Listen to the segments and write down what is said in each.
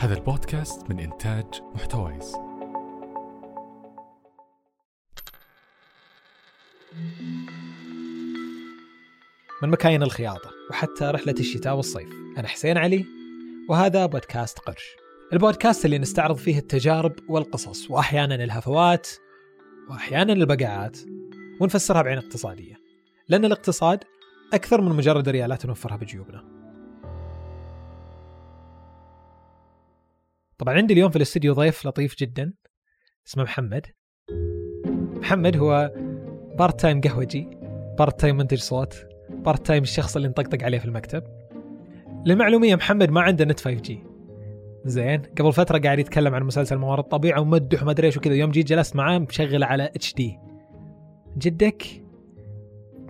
هذا البودكاست من إنتاج محتويس. من مكاين الخياطة وحتى رحلة الشتاء والصيف أنا حسين علي وهذا بودكاست قرش. البودكاست اللي نستعرض فيه التجارب والقصص وأحيانا الهفوات وأحيانا البقعات ونفسرها بعين اقتصادية. لأن الاقتصاد أكثر من مجرد ريالات نوفرها بجيوبنا. طبعا عندي اليوم في الاستديو ضيف لطيف جدا اسمه محمد. محمد هو part-time قهوجي part-time منتج صوت part-time الشخص اللي نطقطق عليه في المكتب. للمعلومية محمد ما عنده نت 5G زين قبل فترة قاعد يتكلم عن مسلسل موارد الطبيعة ومدح وما أدري إيش وكذا. يوم جيت جلست معاه مشغله على HD جدك؟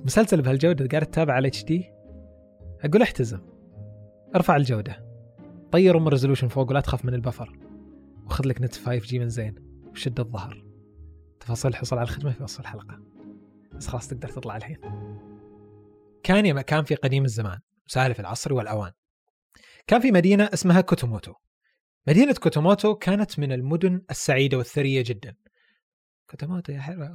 مسلسل بهالجودة قاعد تتابع على HD أقول احتزم. ارفع الجودة. طير أم ال resolution فوق ولا تخاف من ال buffer. وخذ لك نت 5G من زين وشد الظهر. تفاصيل الحصول على الخدمة في وصف الحلقة. بس خلاص تقدر تطلع الحين. كان يا مكان في قديم الزمان سالف العصر والأوان. كان في مدينة اسمها كوتوموتو. مدينة كوتوموتو كانت من المدن السعيدة والثرية جدا. كوتوموتو يا حلوة.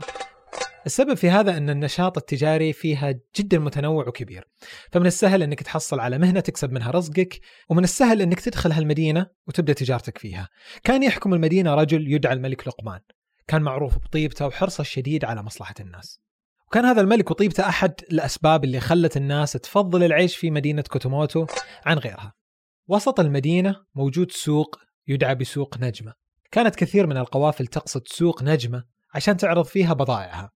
السبب في هذا أن النشاط التجاري فيها جدا متنوع وكبير. فمن السهل أنك تحصل على مهنة تكسب منها رزقك ومن السهل أنك تدخل هالمدينة وتبدأ تجارتك فيها. كان يحكم المدينة رجل يدعى الملك لقمان. كان معروف بطيبته وحرصه الشديد على مصلحة الناس. وكان هذا الملك وطيبته أحد الأسباب اللي خلت الناس تفضل العيش في مدينة كوتوموتو عن غيرها. وسط المدينة موجود سوق يدعى بسوق نجمة. كانت كثير من القوافل تقصد سوق نجمة عشان تعرض فيها بضائعها.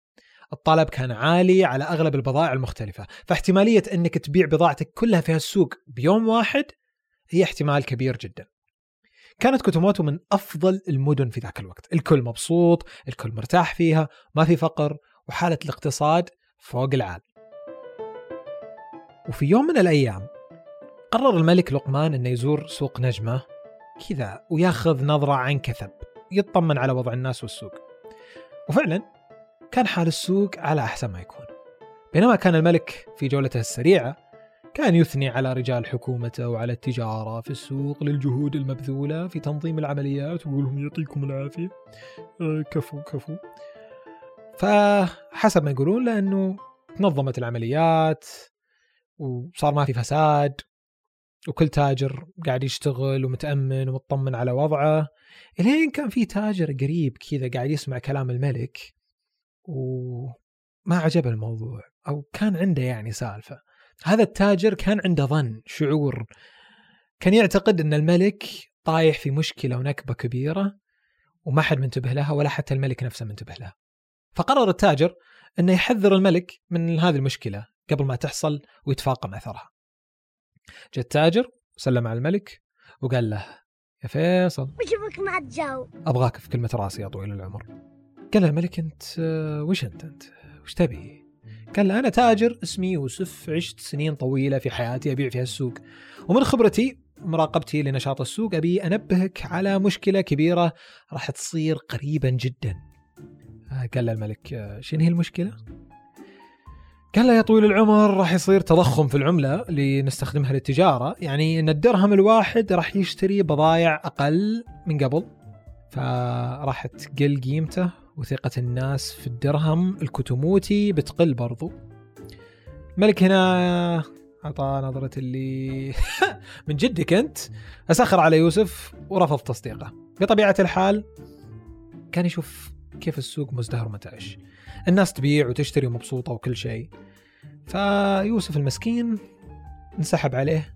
الطلب كان عالي على أغلب البضائع المختلفة فاحتمالية أنك تبيع بضاعتك كلها في هالسوق بيوم واحد هي احتمال كبير جدا. كانت كوتوموتو من أفضل المدن في ذاك الوقت. الكل مبسوط الكل مرتاح فيها ما في فقر وحالة الاقتصاد فوق العال. وفي يوم من الأيام قرر الملك لقمان أنه يزور سوق نجمة كذا وياخذ نظرة عن كثب يطمن على وضع الناس والسوق. وفعلا كان حال السوق على أحسن ما يكون. بينما كان الملك في جولته السريعة كان يثني على رجال حكومته وعلى التجارة في السوق للجهود المبذولة في تنظيم العمليات ويقول لهم يعطيكم العافية. آه، كفو كفو. فحسب ما يقولون لأنه تنظمت العمليات وصار ما في فساد وكل تاجر قاعد يشتغل ومتأمن ومطمن على وضعه. إلين كان في تاجر قريب كذا قاعد يسمع كلام الملك وما عجبه الموضوع أو كان عنده يعني سالفة. هذا التاجر كان عنده ظن شعور. كان يعتقد إن الملك طايح في مشكلة ونكبة كبيرة وما حد منتبه لها ولا حتى الملك نفسه منتبه لها. فقرر التاجر إنه يحذر الملك من هذه المشكلة قبل ما تحصل ويتفاقم أثرها. جاء التاجر وسلم على الملك وقال له يا فيصل. وشوفك مع الجو أبغاك في كلمة راسي يا طويل العمر. قال له الملك أنت وش أنت أنت؟ وش تبي؟ قال له أنا تاجر اسمي يوسف عشت سنين طويلة في حياتي أبيع في السوق ومن خبرتي مراقبتي لنشاط السوق أبي أنبهك على مشكلة كبيرة راح تصير قريبا جدا قال له الملك آه، شنو هي المشكلة؟ قال له يا طويل العمر راح يصير تضخم في العملة اللي نستخدمها للتجارة يعني إن الدرهم الواحد راح يشتري بضائع أقل من قبل فراح تقل قيمته وثقة الناس في الدرهم الكتموتي بتقل برضو. الملك هنا أعطاه نظرة اللي من جدك أنت. أسخر على يوسف ورفض تصديقه. بطبيعة الحال كان يشوف كيف السوق مزدهر ومنتعش الناس تبيع وتشتري ومبسوطة وكل شيء. فيوسف المسكين انسحب عليه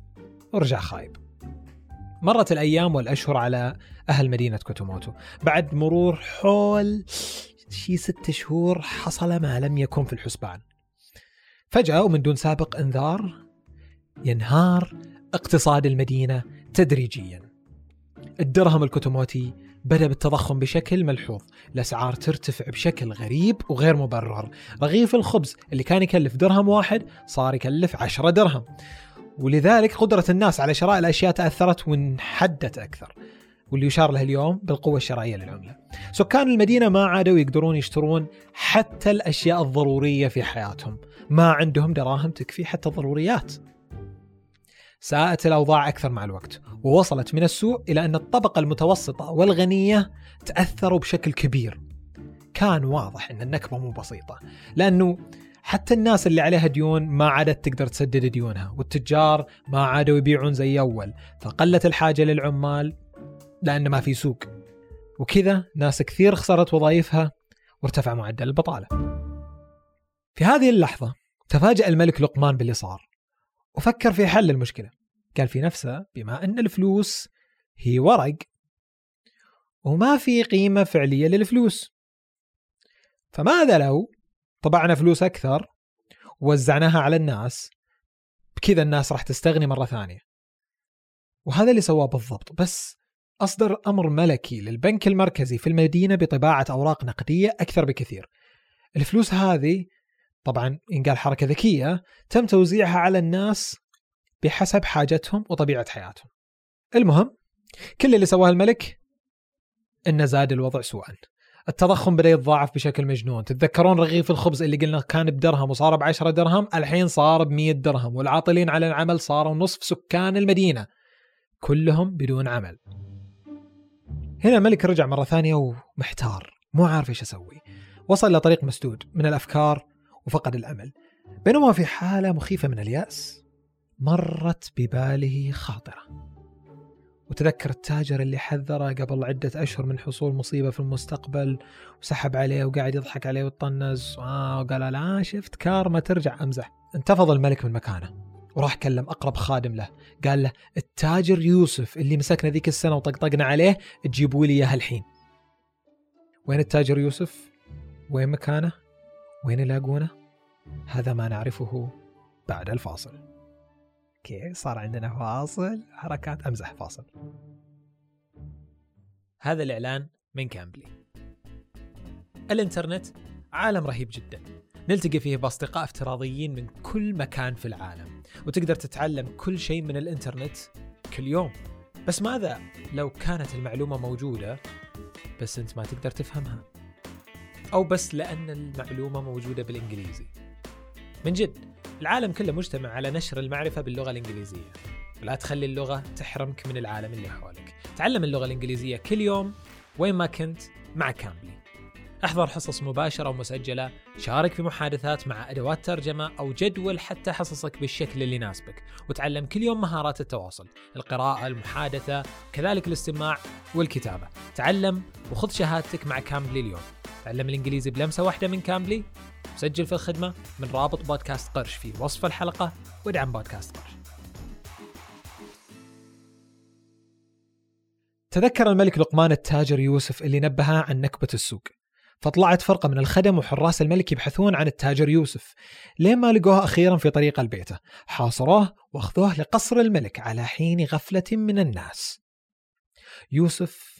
ورجع خايب. مرت الأيام والأشهر على أهل مدينة كوتوموتو. بعد مرور حول شي ست شهور حصل ما لم يكن في الحسبان. فجأة ومن دون سابق إنذار ينهار اقتصاد المدينة تدريجيا. الدرهم الكوتوموتي بدأ بالتضخم بشكل ملحوظ. الأسعار ترتفع بشكل غريب وغير مبرر. رغيف الخبز اللي كان يكلف درهم واحد صار يكلف عشرة درهم. ولذلك قدرة الناس على شراء الأشياء تأثرت وانحدت أكثر واللي يشار له اليوم بالقوة الشرائية للعملة. سكان المدينة ما عادوا يقدرون يشترون حتى الأشياء الضرورية في حياتهم. ما عندهم دراهم تكفي حتى الضروريات. ساءت الأوضاع أكثر مع الوقت ووصلت من السوء إلى أن الطبقة المتوسطة والغنية تأثروا بشكل كبير. كان واضح أن النكبة مو بسيطة لأنه حتى الناس اللي عليها ديون ما عادت تقدر تسدد ديونها والتجار ما عادوا يبيعون زي أول فقلت الحاجة للعمال لأن ما في سوق. وكذا ناس كثير خسرت وظائفها وارتفع معدل البطالة. في هذه اللحظة تفاجأ الملك لقمان باللي صار وفكر في حل المشكلة. قال في نفسه بما أن الفلوس هي ورق وما في قيمة فعلية للفلوس فماذا لو طبعنا فلوس أكثر ووزعناها على الناس بكذا الناس راح تستغني مرة ثانية. وهذا اللي سواه بالضبط. بس أصدر أمر ملكي للبنك المركزي في المدينة بطباعة أوراق نقدية أكثر بكثير. الفلوس هذه طبعا ينقال حركة ذكية تم توزيعها على الناس بحسب حاجتهم وطبيعة حياتهم. المهم كل اللي سواه الملك إنه زاد الوضع سوءا. التضخم بدأ يتضاعف بشكل مجنون. تتذكرون رغيف الخبز اللي قلنا كان بدرهم وصار ب 10 درهم؟ الحين صار ب 100 درهم والعاطلين على العمل صاروا نصف سكان المدينة. كلهم بدون عمل. هنا الملك رجع مرة ثانية ومحتار مو عارف إيش أسوي. وصل إلى طريق مسدود من الأفكار وفقد الأمل. بينما في حالة مخيفة من اليأس مرت بباله خاطرة. وتذكر التاجر اللي حذره قبل عدة أشهر من حصول مصيبة في المستقبل وسحب عليه وقاعد يضحك عليه ويطنز آه وقال لا شفت كارما ترجع أمزح انتفض الملك من مكانه وراح كلم أقرب خادم له قال له التاجر يوسف اللي مسكنا ذيك السنة وطقطقنا عليه تجيبوا لي إياه الحين وين التاجر يوسف؟ وين مكانه؟ وين يلاقونه؟ هذا ما نعرفه بعد الفاصل okay صار عندنا فاصل. حركات أمزح فاصل. هذا الإعلان من كامبلي. الإنترنت عالم رهيب جدا. نلتقي فيه بأصدقاء افتراضيين من كل مكان في العالم وتقدر تتعلم كل شيء من الإنترنت كل يوم. بس ماذا لو كانت المعلومة موجودة بس أنت ما تقدر تفهمها؟ أو بس لأن المعلومة موجودة بالإنجليزي. من جد العالم كله مجتمع على نشر المعرفة باللغة الإنجليزية. لا تخلي اللغة تحرمك من العالم اللي حولك. تعلم اللغة الإنجليزية كل يوم وين ما كنت مع كامبلي أحضر حصص مباشرة ومسجلة شارك في محادثات مع أدوات ترجمة أو جدول حتى حصصك بالشكل اللي يناسبك وتعلم كل يوم مهارات التواصل القراءة المحادثة كذلك الاستماع والكتابة. تعلم وخذ شهادتك مع كامبلي اليوم. تعلم الإنجليزي بلمسة واحدة من كامبلي سجل في الخدمة من رابط بودكاست قرش في وصف الحلقة وادعم بودكاست قرش. تذكر الملك لقمان التاجر يوسف اللي نبه عن نكبة السوق. فطلعت فرقة من الخدم وحراس الملك يبحثون عن التاجر يوسف لين ما لقوه أخيرا في طريق البيته حاصروه وأخذوه لقصر الملك على حين غفلة من الناس. يوسف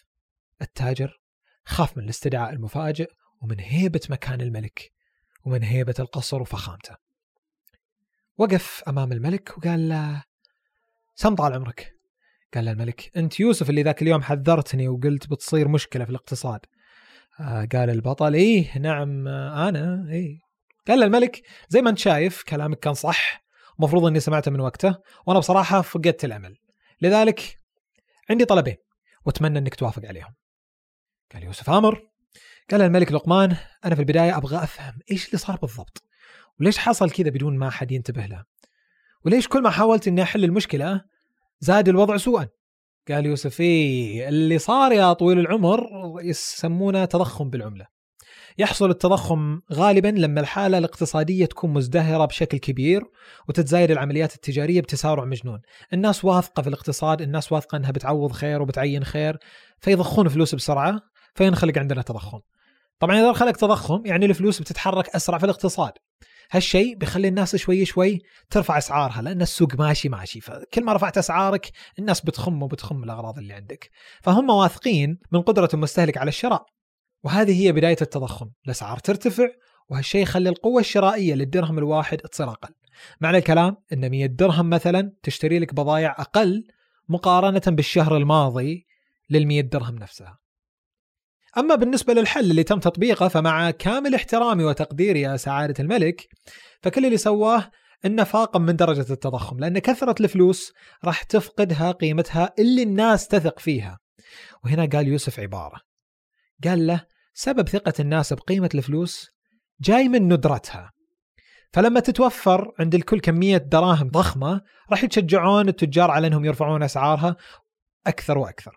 التاجر خاف من الاستدعاء المفاجئ ومن هيبة مكان الملك. ومن هيبة القصر وفخامته وقف أمام الملك وقال له سم طال عمرك. قال له الملك أنت يوسف اللي ذاك اليوم حذرتني وقلت بتصير مشكلة في الاقتصاد. آه قال البطل إيه نعم آه أنا إيه. قال له الملك زي ما أنت شايف كلامك كان صح مفروض أني سمعته من وقته وأنا بصراحة فقدت الأمل. لذلك عندي طلبين وأتمنى أنك توافق عليهم. قال يوسف آمر. قال الملك لقمان أنا في البداية أبغى أفهم إيش اللي صار بالضبط؟ وليش حصل كذا بدون ما حد ينتبه له؟ وليش كل ما حاولت أني أحل المشكلة زاد الوضع سوءا؟ قال يوسف إيه اللي صار يا طويل العمر يسمونه تضخم بالعملة. يحصل التضخم غالبا لما الحالة الاقتصادية تكون مزدهرة بشكل كبير وتتزايد العمليات التجارية بتسارع مجنون. الناس واثقة في الاقتصاد الناس واثقة أنها بتعوض خير وبتعين خير فيضخون فلوس بسرعة فينخلق عندنا تضخم. طبعا إذا خلق تضخم يعني الفلوس بتتحرك أسرع في الاقتصاد. هالشيء بيخلي الناس شوي شوي ترفع أسعارها لأن السوق ماشي ماشي. فكل ما رفعت أسعارك الناس بتخم وبتخم الأغراض اللي عندك. فهم واثقين من قدرة المستهلك على الشراء. وهذه هي بداية التضخم. الأسعار ترتفع وهالشيء يخلي القوة الشرائية للدرهم الواحد تصير أقل. معنى الكلام أن 100 درهم مثلا تشتري لك بضائع أقل مقارنة بالشهر الماضي لل 100 درهم نفسها. أما بالنسبة للحل اللي تم تطبيقه فمع كامل احترامي وتقديري يا سعادة الملك فكل اللي سواه إنه فاقم من درجة التضخم لأن كثرة الفلوس راح تفقدها قيمتها اللي الناس تثق فيها. وهنا قال يوسف عبارة. قال له سبب ثقة الناس بقيمة الفلوس جاي من ندرتها. فلما تتوفر عند الكل كمية دراهم ضخمة راح يتشجعون التجار على إنهم يرفعون أسعارها أكثر وأكثر.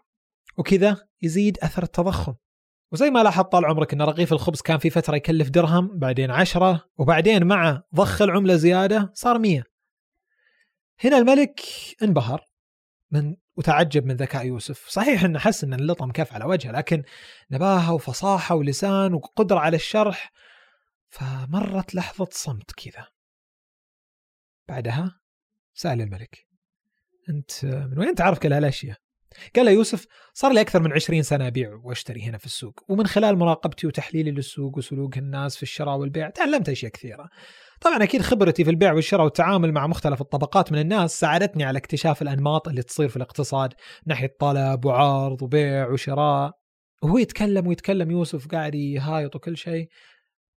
وكذا يزيد أثر التضخم. وزي ما لاحظت طال عمرك إن رغيف الخبز كان في فترة يكلف درهم بعدين عشرة وبعدين مع ضخ العملة زيادة صار مية. هنا الملك انبهر من وتعجب من ذكاء يوسف. صحيح إنه حس إن اللطم كف على وجهه لكن نباهه وفصاحة ولسان وقدرة على الشرح فمرت لحظة صمت كذا. بعدها سأل الملك أنت من وين تعرف كل هالأشياء؟ قال له يوسف صار لي أكثر من 20 سنة أبيع وأشتري هنا في السوق. ومن خلال مراقبتي وتحليلي للسوق وسلوك الناس في الشراء والبيع تعلمت أشياء كثيرة. طبعا أكيد خبرتي في البيع والشراء والتعامل مع مختلف الطبقات من الناس ساعدتني على اكتشاف الأنماط اللي تصير في الاقتصاد ناحية طلب وعرض وبيع وشراء. وهو يتكلم ويتكلم يوسف قاعد يهايط وكل شيء.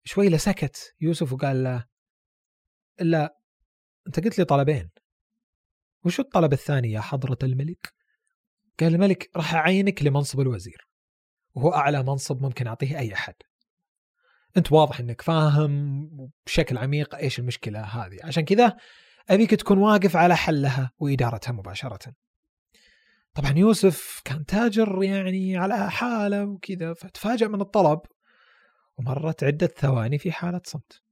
شوي لسكت يوسف وقال له لا أنت قلت لي طلبين. وشو الطلب الثاني يا حضرة الملك؟ قال الملك راح أعينك لمنصب الوزير وهو أعلى منصب ممكن أعطيه أي أحد. أنت واضح أنك فاهم بشكل عميق إيش المشكلة هذه. عشان كذا أبيك تكون واقف على حلها وإدارتها مباشرة. طبعا يوسف كان تاجر يعني على حالة وكذا فتفاجأ من الطلب ومرت عدة ثواني في حالة صمت.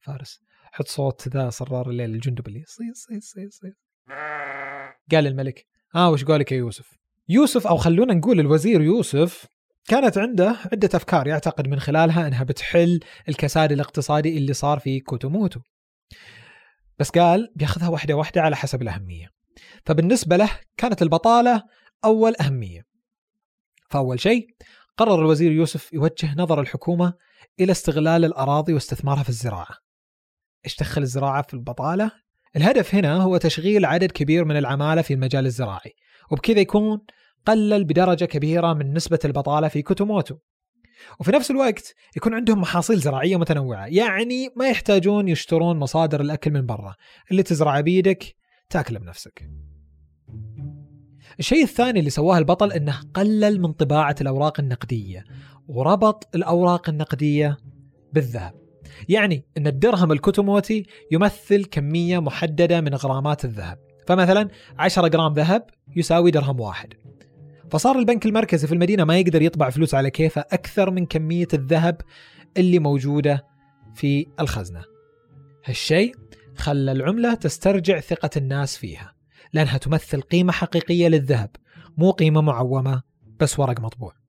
فارس حط صوت ذا صرار الليل الجندب اللي صي صي صي صي قال الملك آه وش قولك يا يوسف؟ يوسف أو خلونا نقول الوزير يوسف كانت عنده عدة أفكار يعتقد من خلالها أنها بتحل الكساد الاقتصادي اللي صار في كوتوموتو. بس قال بياخذها واحدة واحدة على حسب الأهمية. فبالنسبة له كانت البطالة أول أهمية. فأول شيء قرر الوزير يوسف يوجه نظر الحكومة إلى استغلال الأراضي واستثمارها في الزراعة. إيش دخل الزراعة في البطالة؟ الهدف هنا هو تشغيل عدد كبير من العمالة في المجال الزراعي وبكذا يكون قلل بدرجة كبيرة من نسبة البطالة في كوتوموتو وفي نفس الوقت يكون عندهم محاصيل زراعية متنوعة يعني ما يحتاجون يشترون مصادر الأكل من برا اللي تزرعه بيدك تاكله بنفسك. الشيء الثاني اللي سواه البطل إنه قلل من طباعة الأوراق النقدية وربط الأوراق النقدية بالذهب. يعني أن الدرهم الكوتوموتي يمثل كمية محددة من غرامات الذهب. فمثلا 10 جرام ذهب يساوي درهم واحد. فصار البنك المركزي في المدينة ما يقدر يطبع فلوس على كيفه أكثر من كمية الذهب اللي موجودة في الخزنة. هالشيء خلى العملة تسترجع ثقة الناس فيها لأنها تمثل قيمة حقيقية للذهب مو قيمة معومة بس ورق مطبوع.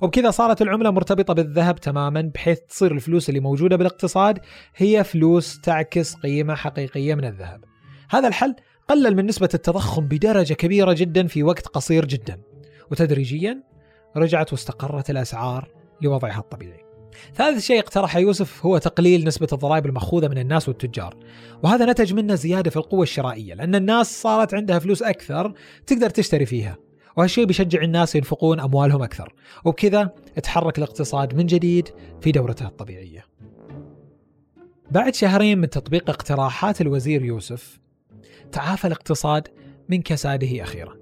وبكذا صارت العملة مرتبطة بالذهب تماما بحيث تصير الفلوس اللي موجودة بالاقتصاد هي فلوس تعكس قيمة حقيقية من الذهب. هذا الحل قلل من نسبة التضخم بدرجة كبيرة جدا في وقت قصير جدا. وتدريجيا رجعت واستقرت الأسعار لوضعها الطبيعي. ثالث شيء اقترحه يوسف هو تقليل نسبة الضرائب المأخوذة من الناس والتجار. وهذا نتج منه زيادة في القوة الشرائية لأن الناس صارت عندها فلوس أكثر تقدر تشتري فيها. وهالشيء بيشجع الناس ينفقون أموالهم أكثر. وبكذا تحرك الاقتصاد من جديد في دورته الطبيعية. بعد شهرين من تطبيق اقتراحات الوزير يوسف تعافى الاقتصاد من كساده أخيرا.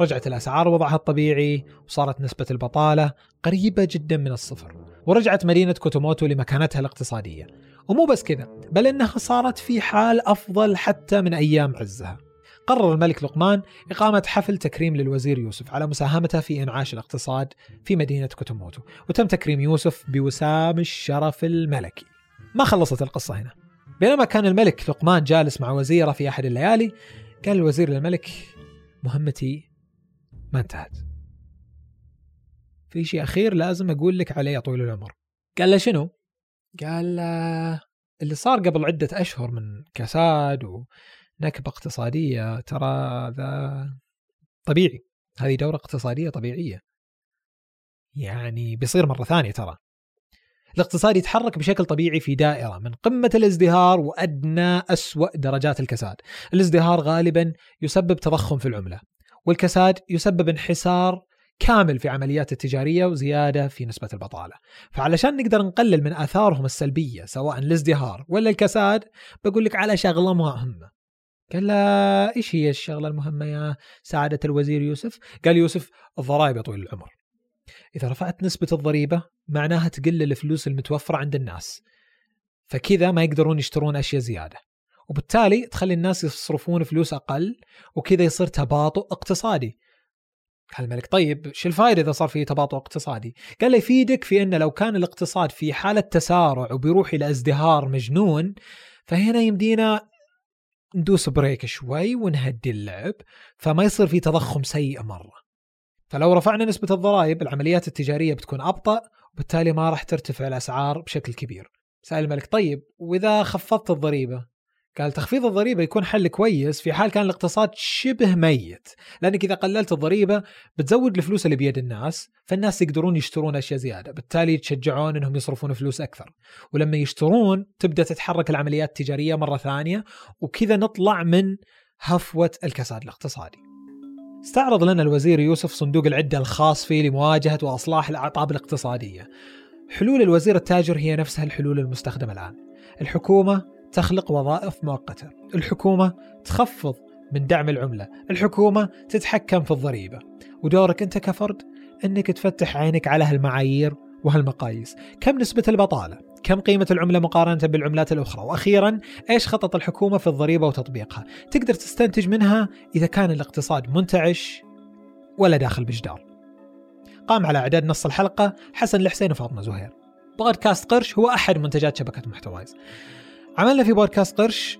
رجعت الأسعار وضعها الطبيعي وصارت نسبة البطالة قريبة جدا من الصفر. ورجعت مدينة كوتوموتو لمكانتها الاقتصادية. ومو بس كذا بل إنها صارت في حال أفضل حتى من أيام عزها. قرر الملك لقمان إقامة حفل تكريم للوزير يوسف على مساهمته في إنعاش الاقتصاد في مدينة كوتوموتو وتم تكريم يوسف بوسام الشرف الملكي. ما خلصت القصة هنا. بينما كان الملك لقمان جالس مع وزيره في أحد الليالي قال الوزير للملك مهمتي ما انتهت. في شيء أخير لازم أقول لك عليه يا طويل العمر. قال له شنو؟ قال اللي صار قبل عدة أشهر من كساد و نكبة اقتصادية ترى ذا طبيعي. هذه دورة اقتصادية طبيعية. يعني بيصير مرة ثانية ترى. الاقتصاد يتحرك بشكل طبيعي في دائرة من قمة الازدهار وأدنى أسوأ درجات الكساد. الازدهار غالبا يسبب تضخم في العملة والكساد يسبب انحسار كامل في عمليات التجارية وزيادة في نسبة البطالة. فعلشان نقدر نقلل من آثارهم السلبية سواء الازدهار ولا الكساد بقول لك على شغلة مهمة. قال لا إيش هي الشغلة المهمة يا سعادة الوزير يوسف؟ قال يوسف الضرائب يا طويل العمر. إذا رفعت نسبة الضريبة معناها تقل الفلوس المتوفرة عند الناس. فكذا ما يقدرون يشترون أشياء زيادة. وبالتالي تخلي الناس يصرفون فلوس أقل وكذا يصير تباطؤ اقتصادي. قال الملك طيب شو الفائده إذا صار في تباطؤ اقتصادي؟ قال له يفيدك في انه لو كان الاقتصاد في حالة تسارع وبيروح إلى ازدهار مجنون فهنا يمدينا ندوس بريك شوي ونهدي اللعب فما يصير في تضخم سيء مرة. فلو رفعنا نسبة الضرائب العمليات التجارية بتكون أبطأ وبالتالي ما راح ترتفع الأسعار بشكل كبير. سأل الملك طيب وإذا خفضت الضريبة قال تخفيض الضريبة يكون حل كويس في حال كان الاقتصاد شبه ميت لأنك إذا قللت الضريبة بتزود الفلوس اللي بيد الناس فالناس يقدرون يشترون أشياء زيادة بالتالي يتشجعون إنهم يصرفون فلوس أكثر. ولما يشترون تبدأ تتحرك العمليات التجارية مرة ثانية وكذا نطلع من هفوة الكساد الاقتصادي. استعرض لنا الوزير يوسف صندوق العدة الخاص فيه لمواجهة وأصلاح الأعطاب الاقتصادية. حلول الوزير التاجر هي نفسها الحلول المستخدمة الآن. الحكومة تخلق وظائف مؤقتة. الحكومة تخفض من دعم العملة. الحكومة تتحكم في الضريبة. ودورك أنت كفرد أنك تفتح عينك على هالمعايير وهالمقاييس. كم نسبة البطالة؟ كم قيمة العملة مقارنة بالعملات الأخرى؟ وأخيرا إيش خطط الحكومة في الضريبة وتطبيقها؟ تقدر تستنتج منها إذا كان الاقتصاد منتعش ولا داخل بجدار. قام على إعداد نص الحلقة حسن الحسين وفاطمة زهير. بودكاست قرش هو أحد منتجات شبكة محتوايز. عملنا في بودكاست قرش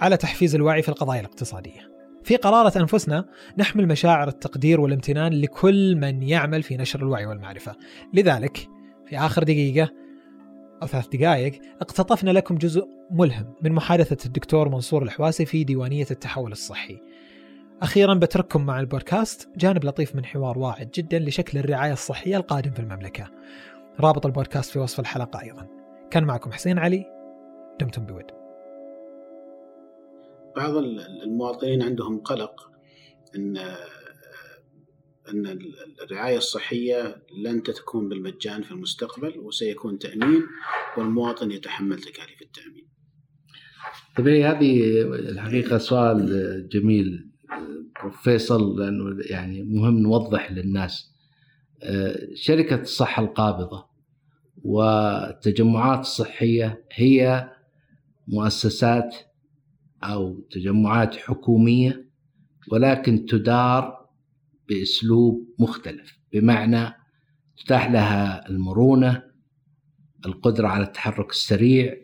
على تحفيز الوعي في القضايا الاقتصادية. في قرارة أنفسنا نحمل مشاعر التقدير والامتنان لكل من يعمل في نشر الوعي والمعرفة. لذلك في آخر دقيقة أو ثلاث دقائق اقتطفنا لكم جزء ملهم من محادثة الدكتور منصور الحواسي في ديوانية التحول الصحي. أخيرا بترككم مع البودكاست جانب لطيف من حوار واعد جدا لشكل الرعاية الصحية القادم في المملكة. رابط البودكاست في وصف الحلقة أيضا. كان معكم حسين علي. دمتم بود بعض المواطنين عندهم قلق إن إن الرعاية الصحية لن تكون بالمجان في المستقبل وسيكون تأمين والمواطن يتحمل تكاليف التأمين. طيب هذه الحقيقة سؤال جميل بروفيسور لأنه يعني مهم نوضح للناس شركة الصحة القابضة والتجمعات الصحية هي مؤسسات أو تجمعات حكومية ولكن تدار بأسلوب مختلف. بمعنى تتاح لها المرونة القدرة على التحرك السريع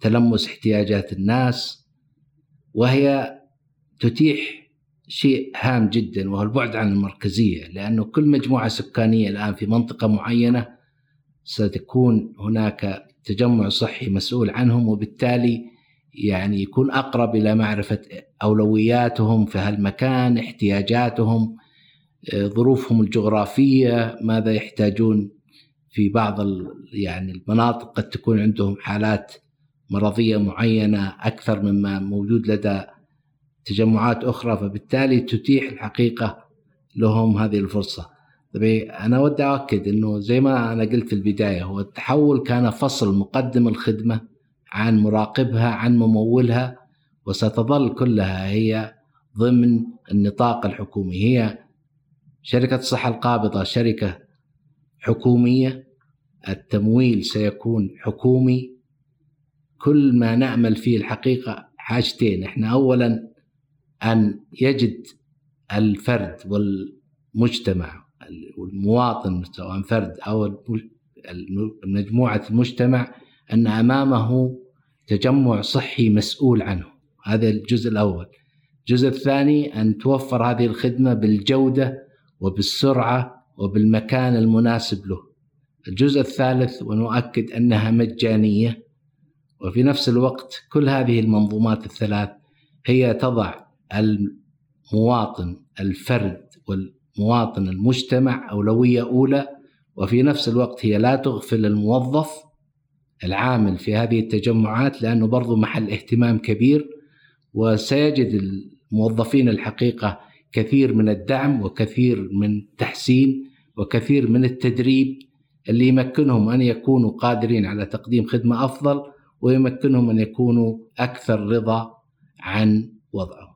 تلمس احتياجات الناس وهي تتيح شيء هام جدا وهو البعد عن المركزية. لأنه كل مجموعة سكانية الآن في منطقة معينة ستكون هناك تجمع صحي مسؤول عنهم وبالتالي يعني يكون أقرب إلى معرفة أولوياتهم في هالمكان احتياجاتهم آه، ظروفهم الجغرافية ماذا يحتاجون في بعض يعني المناطق قد تكون عندهم حالات مرضية معينة أكثر مما موجود لدى تجمعات أخرى فبالتالي تتيح الحقيقة لهم هذه الفرصة. طيب أنا ودي أؤكد إنه زي ما أنا قلت في البداية هو التحول كان فصل مقدم الخدمة عن مراقبها عن ممولها وستظل كلها هي ضمن النطاق الحكومي. هي شركة الصحة القابضة شركة حكومية التمويل سيكون حكومي. كل ما نأمل فيه الحقيقة حاجتين إحنا اولا أن يجد الفرد والمجتمع والمواطن سواء فرد أو مجموعة المجتمع أن أمامه تجمع صحي مسؤول عنه. هذا الجزء الأول. الجزء الثاني أن توفر هذه الخدمة بالجودة وبالسرعة وبالمكان المناسب له. الجزء الثالث ونؤكد أنها مجانية. وفي نفس الوقت كل هذه المنظومات الثلاث هي تضع المواطن الفرد وال مواطن المجتمع أولوية أولى وفي نفس الوقت هي لا تغفل الموظف العامل في هذه التجمعات لأنه برضو محل اهتمام كبير وسيجد الموظفين الحقيقة كثير من الدعم وكثير من تحسين وكثير من التدريب اللي يمكنهم أن يكونوا قادرين على تقديم خدمة أفضل ويمكنهم أن يكونوا أكثر رضا عن وضعهم.